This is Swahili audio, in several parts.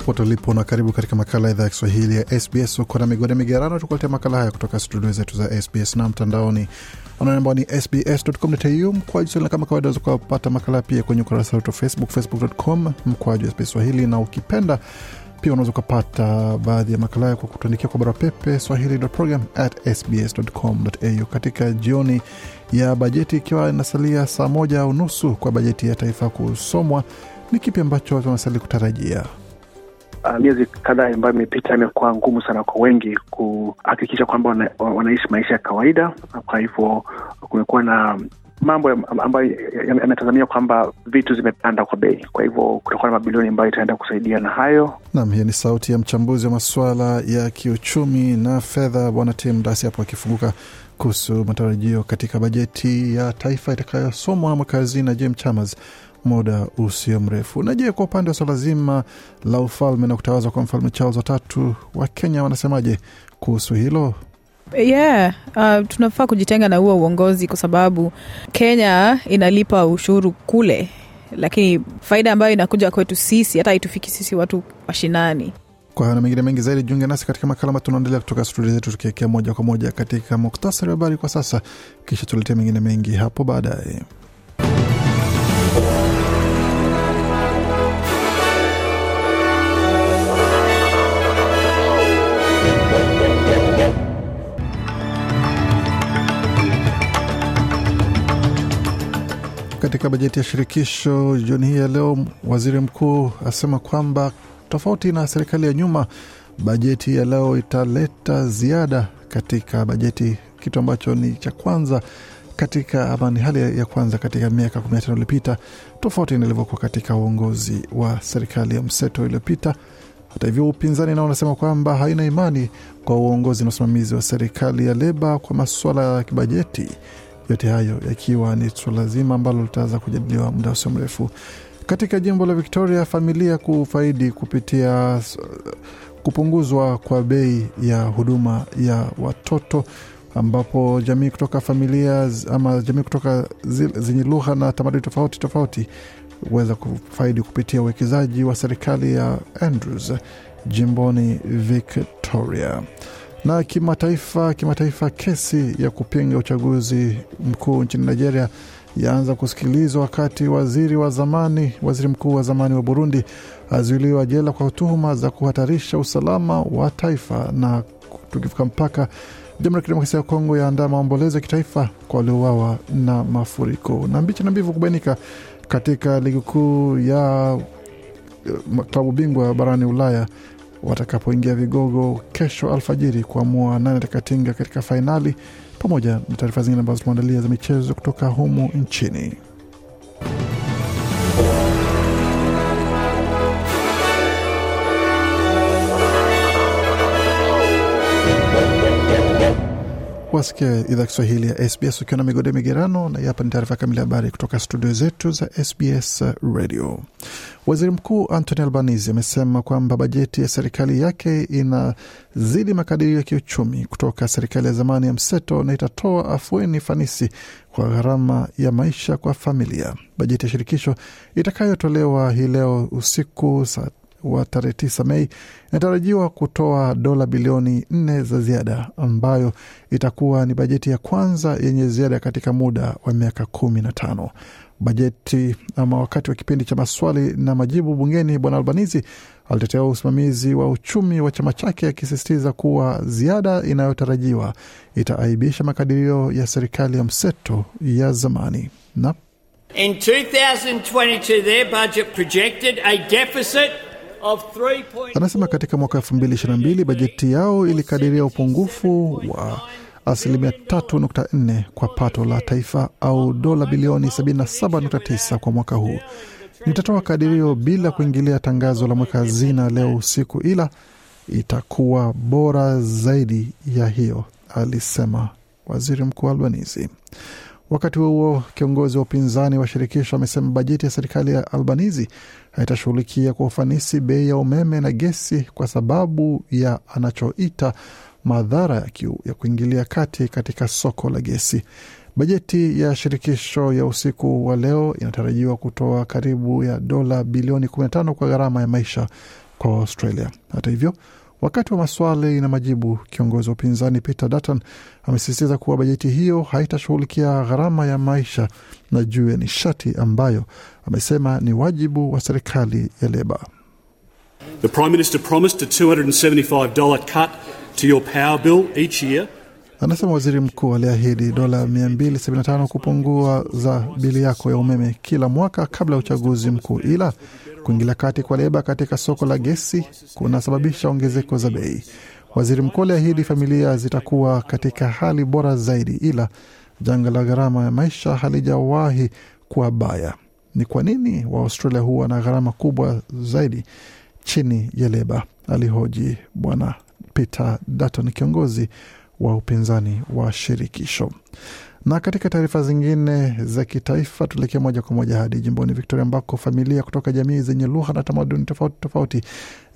jambo pote ulipo na karibu katika makala ya idhaa ya kiswahili ya sbs uko na migode migerano tukuletea makala haya kutoka studio zetu za sbs na mtandaoni. Ambao ni sbs.com.au mkwaju kama kawaida waweza kupata makala pia kwenye ukurasa wetu wa facebook facebook.com mkwaju sbs swahili. Na ukipenda pia unaweza ukapata baadhi ya makala hayo kwa kutuandikia kwa barua pepe swahili.program@sbs.com.au. katika jioni ya bajeti ikiwa inasalia saa moja unusu kwa bajeti ya taifa kusomwa ni kipi ambacho watu kutarajia uh, miezi kadhaa ambayo imepita imekuwa ngumu sana kwa wengi kuhakikisha kwamba wana, wanaishi maisha ya kawaida. Kwa hivyo kumekuwa na mambo ambayo yametazamia kwamba vitu zimepanda kwa bei. Kwa hivyo kutakuwa na mabilioni ambayo itaenda kusaidia na hayo. Nam, hiyo ni sauti ya mchambuzi wa masuala ya kiuchumi na fedha, Bwana Tim Dasi hapo akifunguka kuhusu matarajio katika bajeti ya taifa itakayosomwa na mweka hazina Jim Chalmers muda usio mrefu. Na je, kwa upande wa swala zima la ufalme na kutawazwa kwa mfalme Charles watatu wa Kenya wanasemaje kuhusu hilo? yeah uh, tunafaa kujitenga na huo uongozi kwa sababu kenya inalipa ushuru kule lakini faida ambayo inakuja kwetu sisi hata haitufiki sisi watu washinani. kwa hayo na mengine mengi zaidi jiunge nasi katika makala ambayo tunaendelea kutoka studio zetu tukiekea moja kwa moja katika muktasari wa habari kwa sasa kisha tuletea mengine mengi hapo baadaye Katika bajeti ya shirikisho jioni hii ya leo, waziri mkuu asema kwamba tofauti na serikali ya nyuma, bajeti ya leo italeta ziada katika bajeti, kitu ambacho ni cha kwanza katika ama ni hali ya kwanza katika miaka 15 iliyopita, tofauti na ilivyokuwa katika uongozi wa serikali ya mseto iliyopita. Hata hivyo, upinzani nao unasema kwamba haina imani kwa uongozi na usimamizi wa serikali ya Leba kwa masuala ya kibajeti yote hayo yakiwa ni suala zima ambalo litaweza kujadiliwa muda usio mrefu. Katika jimbo la Victoria, familia kufaidi kupitia kupunguzwa kwa bei ya huduma ya watoto, ambapo jamii kutoka familia ama jamii kutoka zenye lugha na tamaduni tofauti tofauti huweza kufaidi kupitia uwekezaji wa serikali ya Andrews jimboni Victoria na kimataifa kimataifa kesi ya kupinga uchaguzi mkuu nchini nigeria yaanza kusikilizwa wakati waziri wa zamani waziri mkuu wa zamani wa burundi azuiliwa jela kwa tuhuma za kuhatarisha usalama wa taifa na tukivuka mpaka jamhuri ya kidemokrasia ya kongo yaandaa maombolezo ya kitaifa kwa waliouawa na mafuriko. Na mbichi na mbivu kubainika katika ligi kuu ya klabu bingwa barani ulaya watakapoingia vigogo kesho alfajiri kuamua nani atakatinga katika fainali, pamoja na taarifa zingine ambazo tumeandalia za michezo kutoka humu nchini. Wasikia idhaa Kiswahili ya SBS ukiwa na migode migerano, na hapa ni taarifa kamili habari kutoka studio zetu za SBS Radio. Waziri Mkuu Anthony Albanese amesema kwamba bajeti ya serikali yake inazidi makadirio ya kiuchumi kutoka serikali ya zamani ya mseto na itatoa afueni fanisi kwa gharama ya maisha kwa familia. Bajeti ya shirikisho itakayotolewa hii leo usiku saa wa tarehe tisa Mei inatarajiwa kutoa dola bilioni nne za ziada ambayo itakuwa ni bajeti ya kwanza yenye ziada katika muda wa miaka kumi na tano. Bajeti ama wakati wa kipindi cha maswali na majibu bungeni, Bwana Albanizi alitetea usimamizi wa uchumi wa chama chake akisisitiza kuwa ziada inayotarajiwa itaaibisha makadirio ya serikali ya mseto ya zamani na In 2022, their budget projected a deficit of 3. Anasema katika mwaka 2022 bajeti yao ilikadiria upungufu wa asilimia 3.4 kwa pato la taifa au dola bilioni 77.9 kwa mwaka huu. Nitatoa kadirio bila kuingilia tangazo la mweka hazina leo usiku, ila itakuwa bora zaidi ya hiyo, alisema waziri mkuu Albanese. Wakati huo huo, kiongozi wa upinzani wa shirikisho amesema bajeti ya serikali ya Albanizi haitashughulikia kwa ufanisi bei ya umeme na gesi kwa sababu ya anachoita madhara ya, kiu, ya kuingilia kati katika soko la gesi. Bajeti ya shirikisho ya usiku wa leo inatarajiwa kutoa karibu ya dola bilioni 15 kwa gharama ya maisha kwa Australia. Hata hivyo, wakati wa maswali na majibu, kiongozi wa upinzani Peter Dutton amesisitiza kuwa bajeti hiyo haitashughulikia gharama ya maisha na juu ya nishati ambayo amesema ni wajibu wa serikali ya Leba. The Prime Minister promised a $275 cut to your power bill each year. Anasema waziri mkuu aliahidi dola 275 kupungua za bili yako ya umeme kila mwaka kabla ya uchaguzi mkuu, ila kuingilia kati kwa Leba katika soko la gesi kunasababisha ongezeko za bei. Waziri mkuu aliahidi familia zitakuwa katika hali bora zaidi, ila janga la gharama ya maisha halijawahi kuwa baya. Ni kwa nini Waaustralia huwa na gharama kubwa zaidi chini ya Leba? Alihoji Bwana Peter Dutton, kiongozi wa upinzani wa shirikisho. Na katika taarifa zingine za kitaifa, tuelekee moja kwa moja hadi jimboni Victoria ambako familia kutoka jamii zenye lugha na tamaduni tofauti tofauti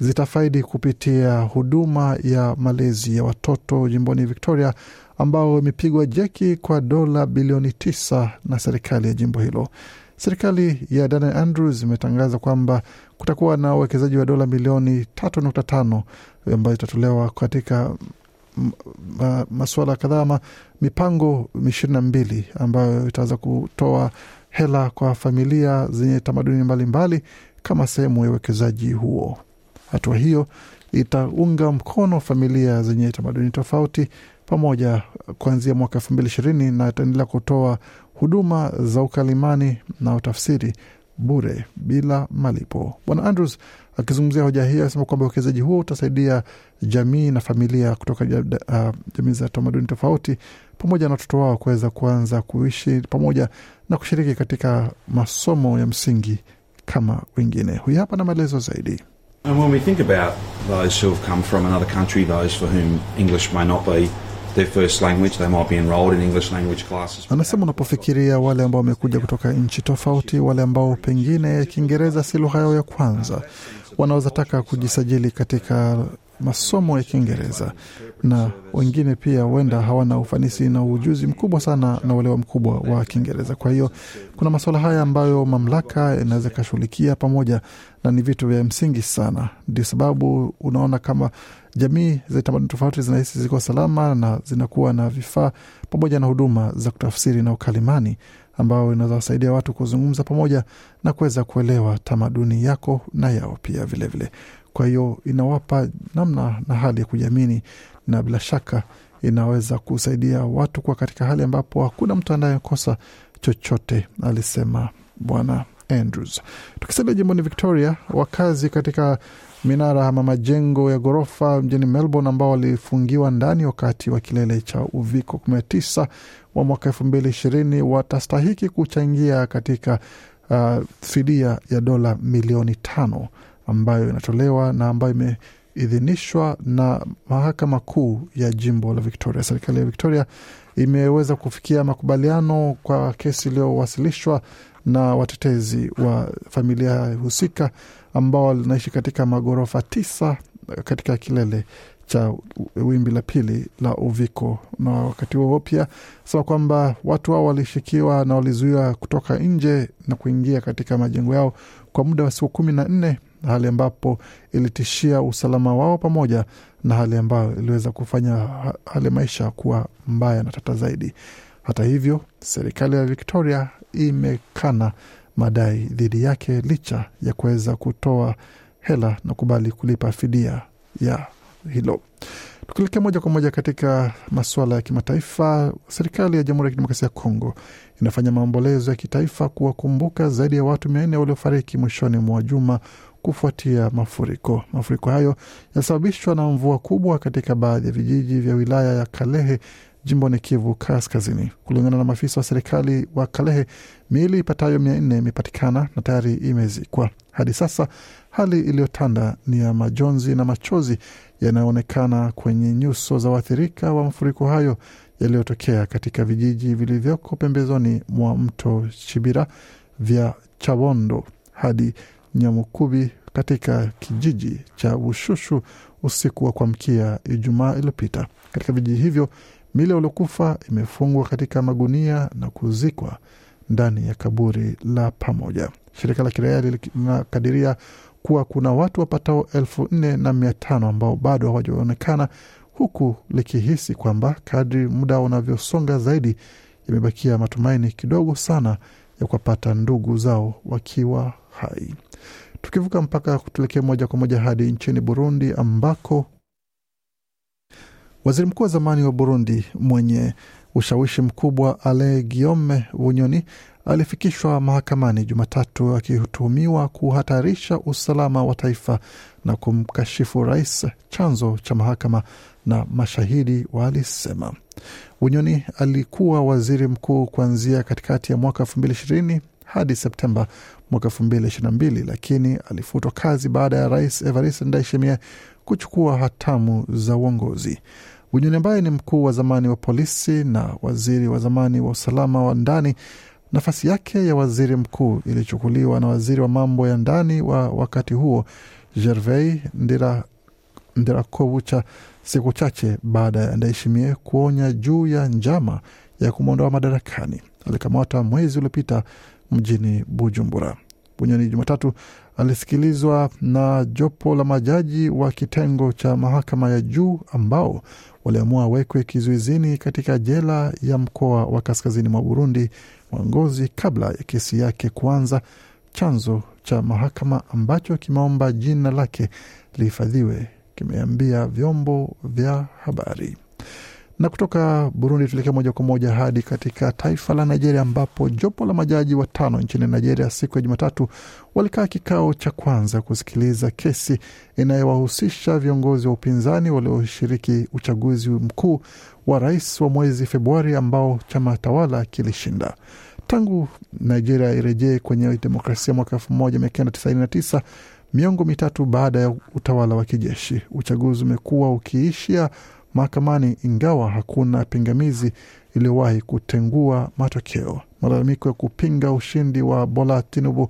zitafaidi kupitia huduma ya malezi ya watoto jimboni Victoria ambao imepigwa jeki kwa dola bilioni tisa na serikali ya jimbo hilo. Serikali ya Daniel Andrews imetangaza kwamba kutakuwa na uwekezaji wa dola milioni tatu nukta tano ambayo itatolewa katika masuala kadhaa ama mipango ishirini na mbili ambayo itaweza kutoa hela kwa familia zenye tamaduni mbalimbali kama sehemu ya uwekezaji huo. Hatua hiyo itaunga mkono familia zenye tamaduni tofauti pamoja kuanzia mwaka elfu mbili ishirini na itaendelea kutoa huduma za ukalimani na utafsiri bure bila malipo. Bwana Andrews akizungumzia hoja hiyo anasema kwamba uwekezaji huo utasaidia jamii na familia kutoka uh, jamii za tamaduni tofauti pamoja na watoto wao kuweza kuanza kuishi pamoja na kushiriki katika masomo ya msingi kama wengine. Huyu hapa na maelezo zaidi. And when we think about those who have come from another country, those for whom English may not be Anasema unapofikiria wale ambao wamekuja kutoka nchi tofauti, wale ambao pengine Kiingereza si lugha yao ya kwanza, wanaweza taka kujisajili katika masomo ya Kiingereza, na wengine pia huenda hawana ufanisi na ujuzi mkubwa sana na uelewa mkubwa wa Kiingereza. Kwa hiyo kuna masuala haya ambayo mamlaka inaweza ikashughulikia pamoja, na ni vitu vya msingi sana. Ndio sababu unaona kama jamii za tamaduni tofauti zinahisi ziko salama na zinakuwa na vifaa pamoja na huduma za kutafsiri na ukalimani ambao inaweza wasaidia watu kuzungumza pamoja na kuweza kuelewa tamaduni yako na yao pia vilevile vile. Kwa hiyo inawapa namna na hali ya kujiamini, na bila shaka inaweza kusaidia watu kuwa katika hali ambapo hakuna mtu anayekosa chochote, alisema Bwana Andrews. Tukisalia jimboni Victoria, wakazi katika minara ama majengo ya ghorofa mjini Melbourne ambao walifungiwa ndani wakati wa kilele cha uviko 19 wa mwaka elfu mbili ishirini watastahiki kuchangia katika uh, fidia ya dola milioni tano ambayo inatolewa na ambayo imeidhinishwa na mahakama kuu ya jimbo la Victoria. Serikali ya Victoria imeweza kufikia makubaliano kwa kesi iliyowasilishwa na watetezi wa familia husika ambao wanaishi katika maghorofa tisa katika kilele cha wimbi la pili la uviko. Na wakati huo pia sema kwamba watu hao walishikiwa na walizuiwa kutoka nje na kuingia katika majengo yao kwa muda wa siku kumi na nne, hali ambapo ilitishia usalama wao pamoja na hali ambayo iliweza kufanya hali maisha kuwa mbaya na tata zaidi. Hata hivyo, serikali ya Victoria imekana madai dhidi yake licha ya kuweza kutoa hela na kubali kulipa fidia ya hilo. Tukielekea moja kwa moja katika masuala ya kimataifa, serikali ya Jamhuri ya Kidemokrasia ya Kongo inafanya maombolezo ya kitaifa kuwakumbuka zaidi ya watu mia nne waliofariki mwishoni mwa juma kufuatia mafuriko. Mafuriko hayo yalisababishwa na mvua kubwa katika baadhi ya vijiji vya wilaya ya Kalehe jimboni Kivu Kaskazini. Kulingana na maafisa wa serikali wa Kalehe, miili ipatayo mia nne imepatikana na tayari imezikwa. Hadi sasa hali iliyotanda ni ya majonzi na machozi yanayoonekana kwenye nyuso za waathirika wa mafuriko hayo yaliyotokea katika vijiji vilivyoko pembezoni mwa mto Chibira vya Chabondo hadi Nyamukubi katika kijiji cha Ushushu usiku wa kuamkia Ijumaa iliyopita. Katika vijiji hivyo mili waliokufa imefungwa katika magunia na kuzikwa ndani ya kaburi la pamoja. Shirika la kiraia linakadiria kuwa kuna watu wapatao elfu nne na mia tano ambao bado hawajaonekana huku likihisi kwamba kadri muda unavyosonga zaidi imebakia matumaini kidogo sana ya kuwapata ndugu zao wakiwa hai. Tukivuka mpaka tuelekee moja kwa moja hadi nchini Burundi ambako waziri mkuu wa zamani wa Burundi mwenye ushawishi mkubwa Ale Guillaume Bunyoni alifikishwa mahakamani Jumatatu akituhumiwa kuhatarisha usalama wa taifa na kumkashifu rais, chanzo cha mahakama na mashahidi walisema. Bunyoni alikuwa waziri mkuu kuanzia katikati ya mwaka elfu mbili ishirini hadi Septemba mwaka elfu mbili ishirini na mbili lakini alifutwa kazi baada ya rais Evariste Ndayishimiye kuchukua hatamu za uongozi. Bunyoni ambaye ni mkuu wa zamani wa polisi na waziri wa zamani wa usalama wa ndani Nafasi yake ya waziri mkuu ilichukuliwa na waziri wa mambo ya ndani wa wakati huo Gervais Ndira, Ndirakobucha siku chache baada ya Ndayishimiye kuonya juu ya njama ya kumwondoa madarakani. Alikamata mwezi uliopita mjini Bujumbura. Bunyoni Jumatatu alisikilizwa na jopo la majaji wa kitengo cha mahakama ya juu ambao waliamua awekwe kizuizini katika jela ya mkoa wa kaskazini mwa Burundi wa Ngozi kabla ya kesi yake kuanza. Chanzo cha mahakama ambacho kimeomba jina lake lihifadhiwe kimeambia vyombo vya habari. Na kutoka Burundi tuelekea moja kwa moja hadi katika taifa la Nigeria, ambapo jopo la majaji watano nchini Nigeria siku ya Jumatatu walikaa kikao cha kwanza kusikiliza kesi inayowahusisha viongozi wa upinzani walioshiriki uchaguzi mkuu wa rais wa mwezi Februari ambao chama tawala kilishinda. Tangu Nigeria irejee kwenye demokrasia mwaka elfu moja mia kenda tisaini na tisa miongo mitatu baada ya utawala wa kijeshi, uchaguzi umekuwa ukiishia mahakamani ingawa hakuna pingamizi iliyowahi kutengua matokeo. Malalamiko ya kupinga ushindi wa Bola Tinubu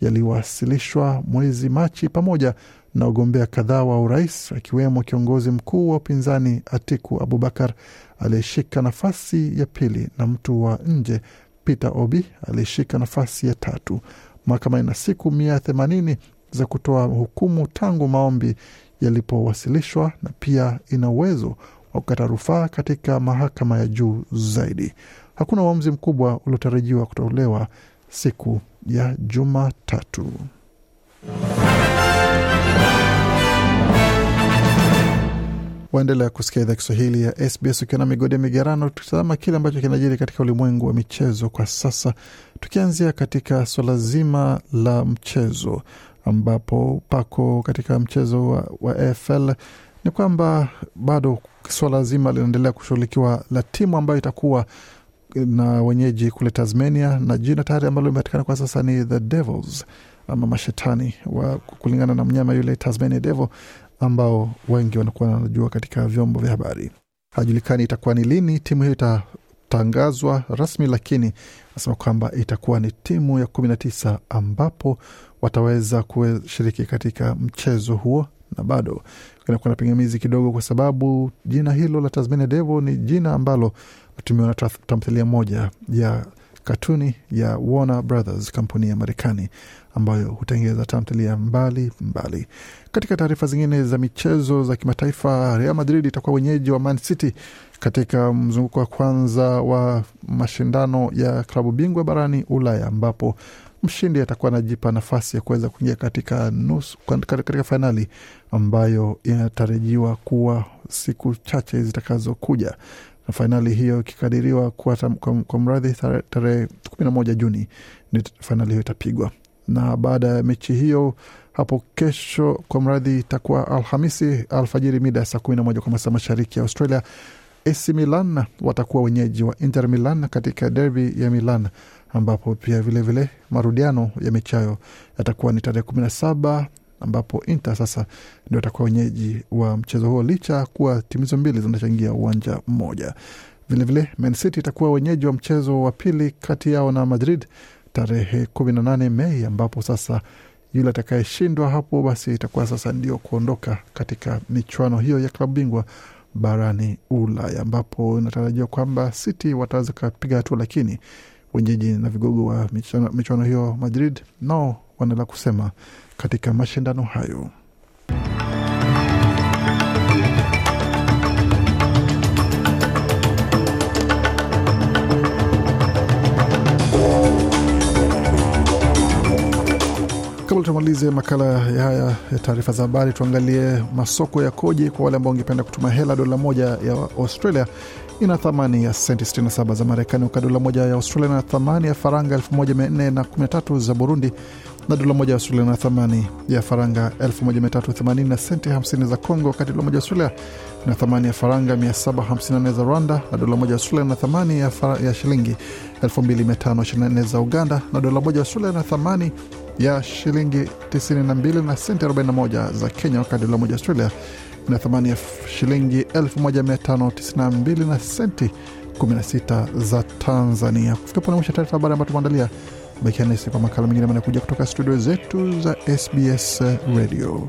yaliwasilishwa mwezi Machi pamoja na wagombea kadhaa wa urais akiwemo kiongozi mkuu wa upinzani Atiku Abubakar aliyeshika nafasi ya pili na mtu wa nje Peter Obi aliyeshika nafasi ya tatu. Mahakama ina siku mia themanini za kutoa hukumu tangu maombi yalipowasilishwa na pia ina uwezo wa kukata rufaa katika mahakama ya juu zaidi. Hakuna uamuzi mkubwa uliotarajiwa kutolewa siku ya Jumatatu. Waendelea kusikia idhaa Kiswahili ya SBS ukiwa na migodi ya migerano, tukitazama kile ambacho kinajiri katika ulimwengu wa michezo kwa sasa, tukianzia katika swala zima la mchezo ambapo pako katika mchezo wa, wa AFL ni kwamba bado swala zima linaendelea kushughulikiwa la timu ambayo itakuwa na wenyeji kule Tasmania, na jina tayari ambalo limepatikana kwa sasa ni the Devils ama mashetani wa kulingana na mnyama yule Tasmania Devil ambao wengi wanakuwa wanajua katika vyombo vya habari. Hajulikani itakuwa ni lini timu hiyo itatangazwa rasmi, lakini anasema kwamba itakuwa ni timu ya kumi na tisa ambapo wataweza kushiriki katika mchezo huo, na bado kunakuwa na pingamizi kidogo, kwa sababu jina hilo la Tasmania Devil ni jina ambalo natumiwa na tamthilia moja ya katuni ya Warner Brothers, kampuni ya Marekani ambayo hutengeza tamthilia mbali mbali. Katika taarifa zingine za michezo za kimataifa, Real Madrid itakuwa wenyeji wa Man City katika mzunguko wa kwanza wa mashindano ya klabu bingwa barani Ulaya, ambapo mshindi atakuwa anajipa nafasi ya kuweza kuingia katika nusu, katika fainali ambayo inatarajiwa kuwa siku chache zitakazokuja na fainali hiyo ikikadiriwa kuwa kwa, mradhi tarehe kumi na moja Juni ni fainali hiyo itapigwa, na baada ya mechi hiyo hapo kesho kwa mradhi itakuwa Alhamisi alfajiri mida ya saa kumi na moja kwa masaa mashariki ya Australia. AC Milan watakuwa wenyeji wa Inter Milan katika derby ya Milan, ambapo pia vilevile vile, marudiano ya mechi hayo yatakuwa ni tarehe kumi na saba ambapo Inter sasa ndio atakuwa wenyeji wa mchezo huo, licha kuwa timu hizo mbili zinachangia uwanja mmoja. Vilevile Man City itakuwa wenyeji wa mchezo wa pili kati yao na Madrid tarehe kumi na nane Mei, ambapo sasa yule atakayeshindwa hapo basi itakuwa sasa ndio kuondoka katika michuano hiyo ya klabu bingwa barani Ulaya, ambapo inatarajiwa kwamba City wataweza kupiga hatua, lakini wenyeji na vigogo wa michuano hiyo Madrid nao wanaela kusema katika mashindano hayo. Tumalize makala haya ya taarifa za habari, tuangalie masoko yakoje kwa wale ambao wangependa kutuma hela. Dola moja ya Australia ina thamani ya senti 67 za Marekani, wakati dola moja ya Australia ina thamani ya faranga 1413 za Burundi, na dola moja ya Australia ina thamani ya faranga 1380 na senti 50 za Congo, wakati dola moja ya Australia ina thamani ya faranga 754 za Rwanda, na dola moja ya Australia ina thamani ya, ya shilingi 2524 za Uganda, na dola moja ya Australia ina thamani ya shilingi 92 na senti 41 za Kenya, wakati dola moja Australia ina thamani ya shilingi 1592 na senti 16 za Tanzania. Kufika pone mwisho taarifa habari ambayo tumeandalia. Bakia nasi kwa makala mengine manakuja kutoka studio zetu za SBS Radio.